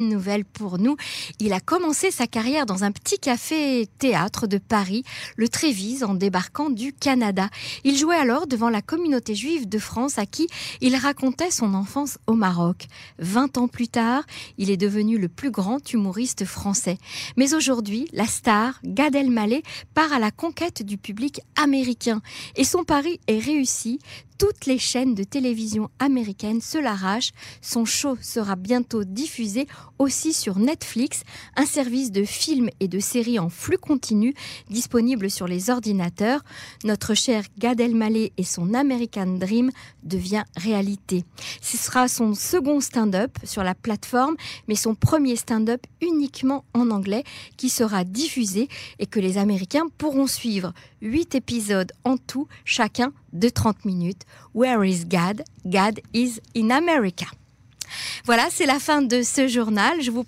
nouvelle pour nous. Il a commencé sa carrière dans un petit café théâtre de Paris, le Trévise, en débarquant du Canada. Il jouait alors devant la communauté juive de France à qui il racontait son enfance au Maroc. Vingt ans plus tard, il est devenu le plus grand humoriste français. Mais aujourd'hui, la star, Gad Elmaleh, part à la conquête du public américain. Et son pari est réussi toutes les chaînes de télévision américaines se l'arrachent. Son show sera bientôt diffusé aussi sur Netflix, un service de films et de séries en flux continu disponible sur les ordinateurs. Notre cher Gad Elmaleh et son American Dream devient réalité. Ce sera son second stand-up sur la plateforme, mais son premier stand-up uniquement en anglais qui sera diffusé et que les Américains pourront suivre. Huit épisodes en tout, chacun de 30 minutes. Where is God? God is in America. Voilà, c'est la fin de ce journal. Je vous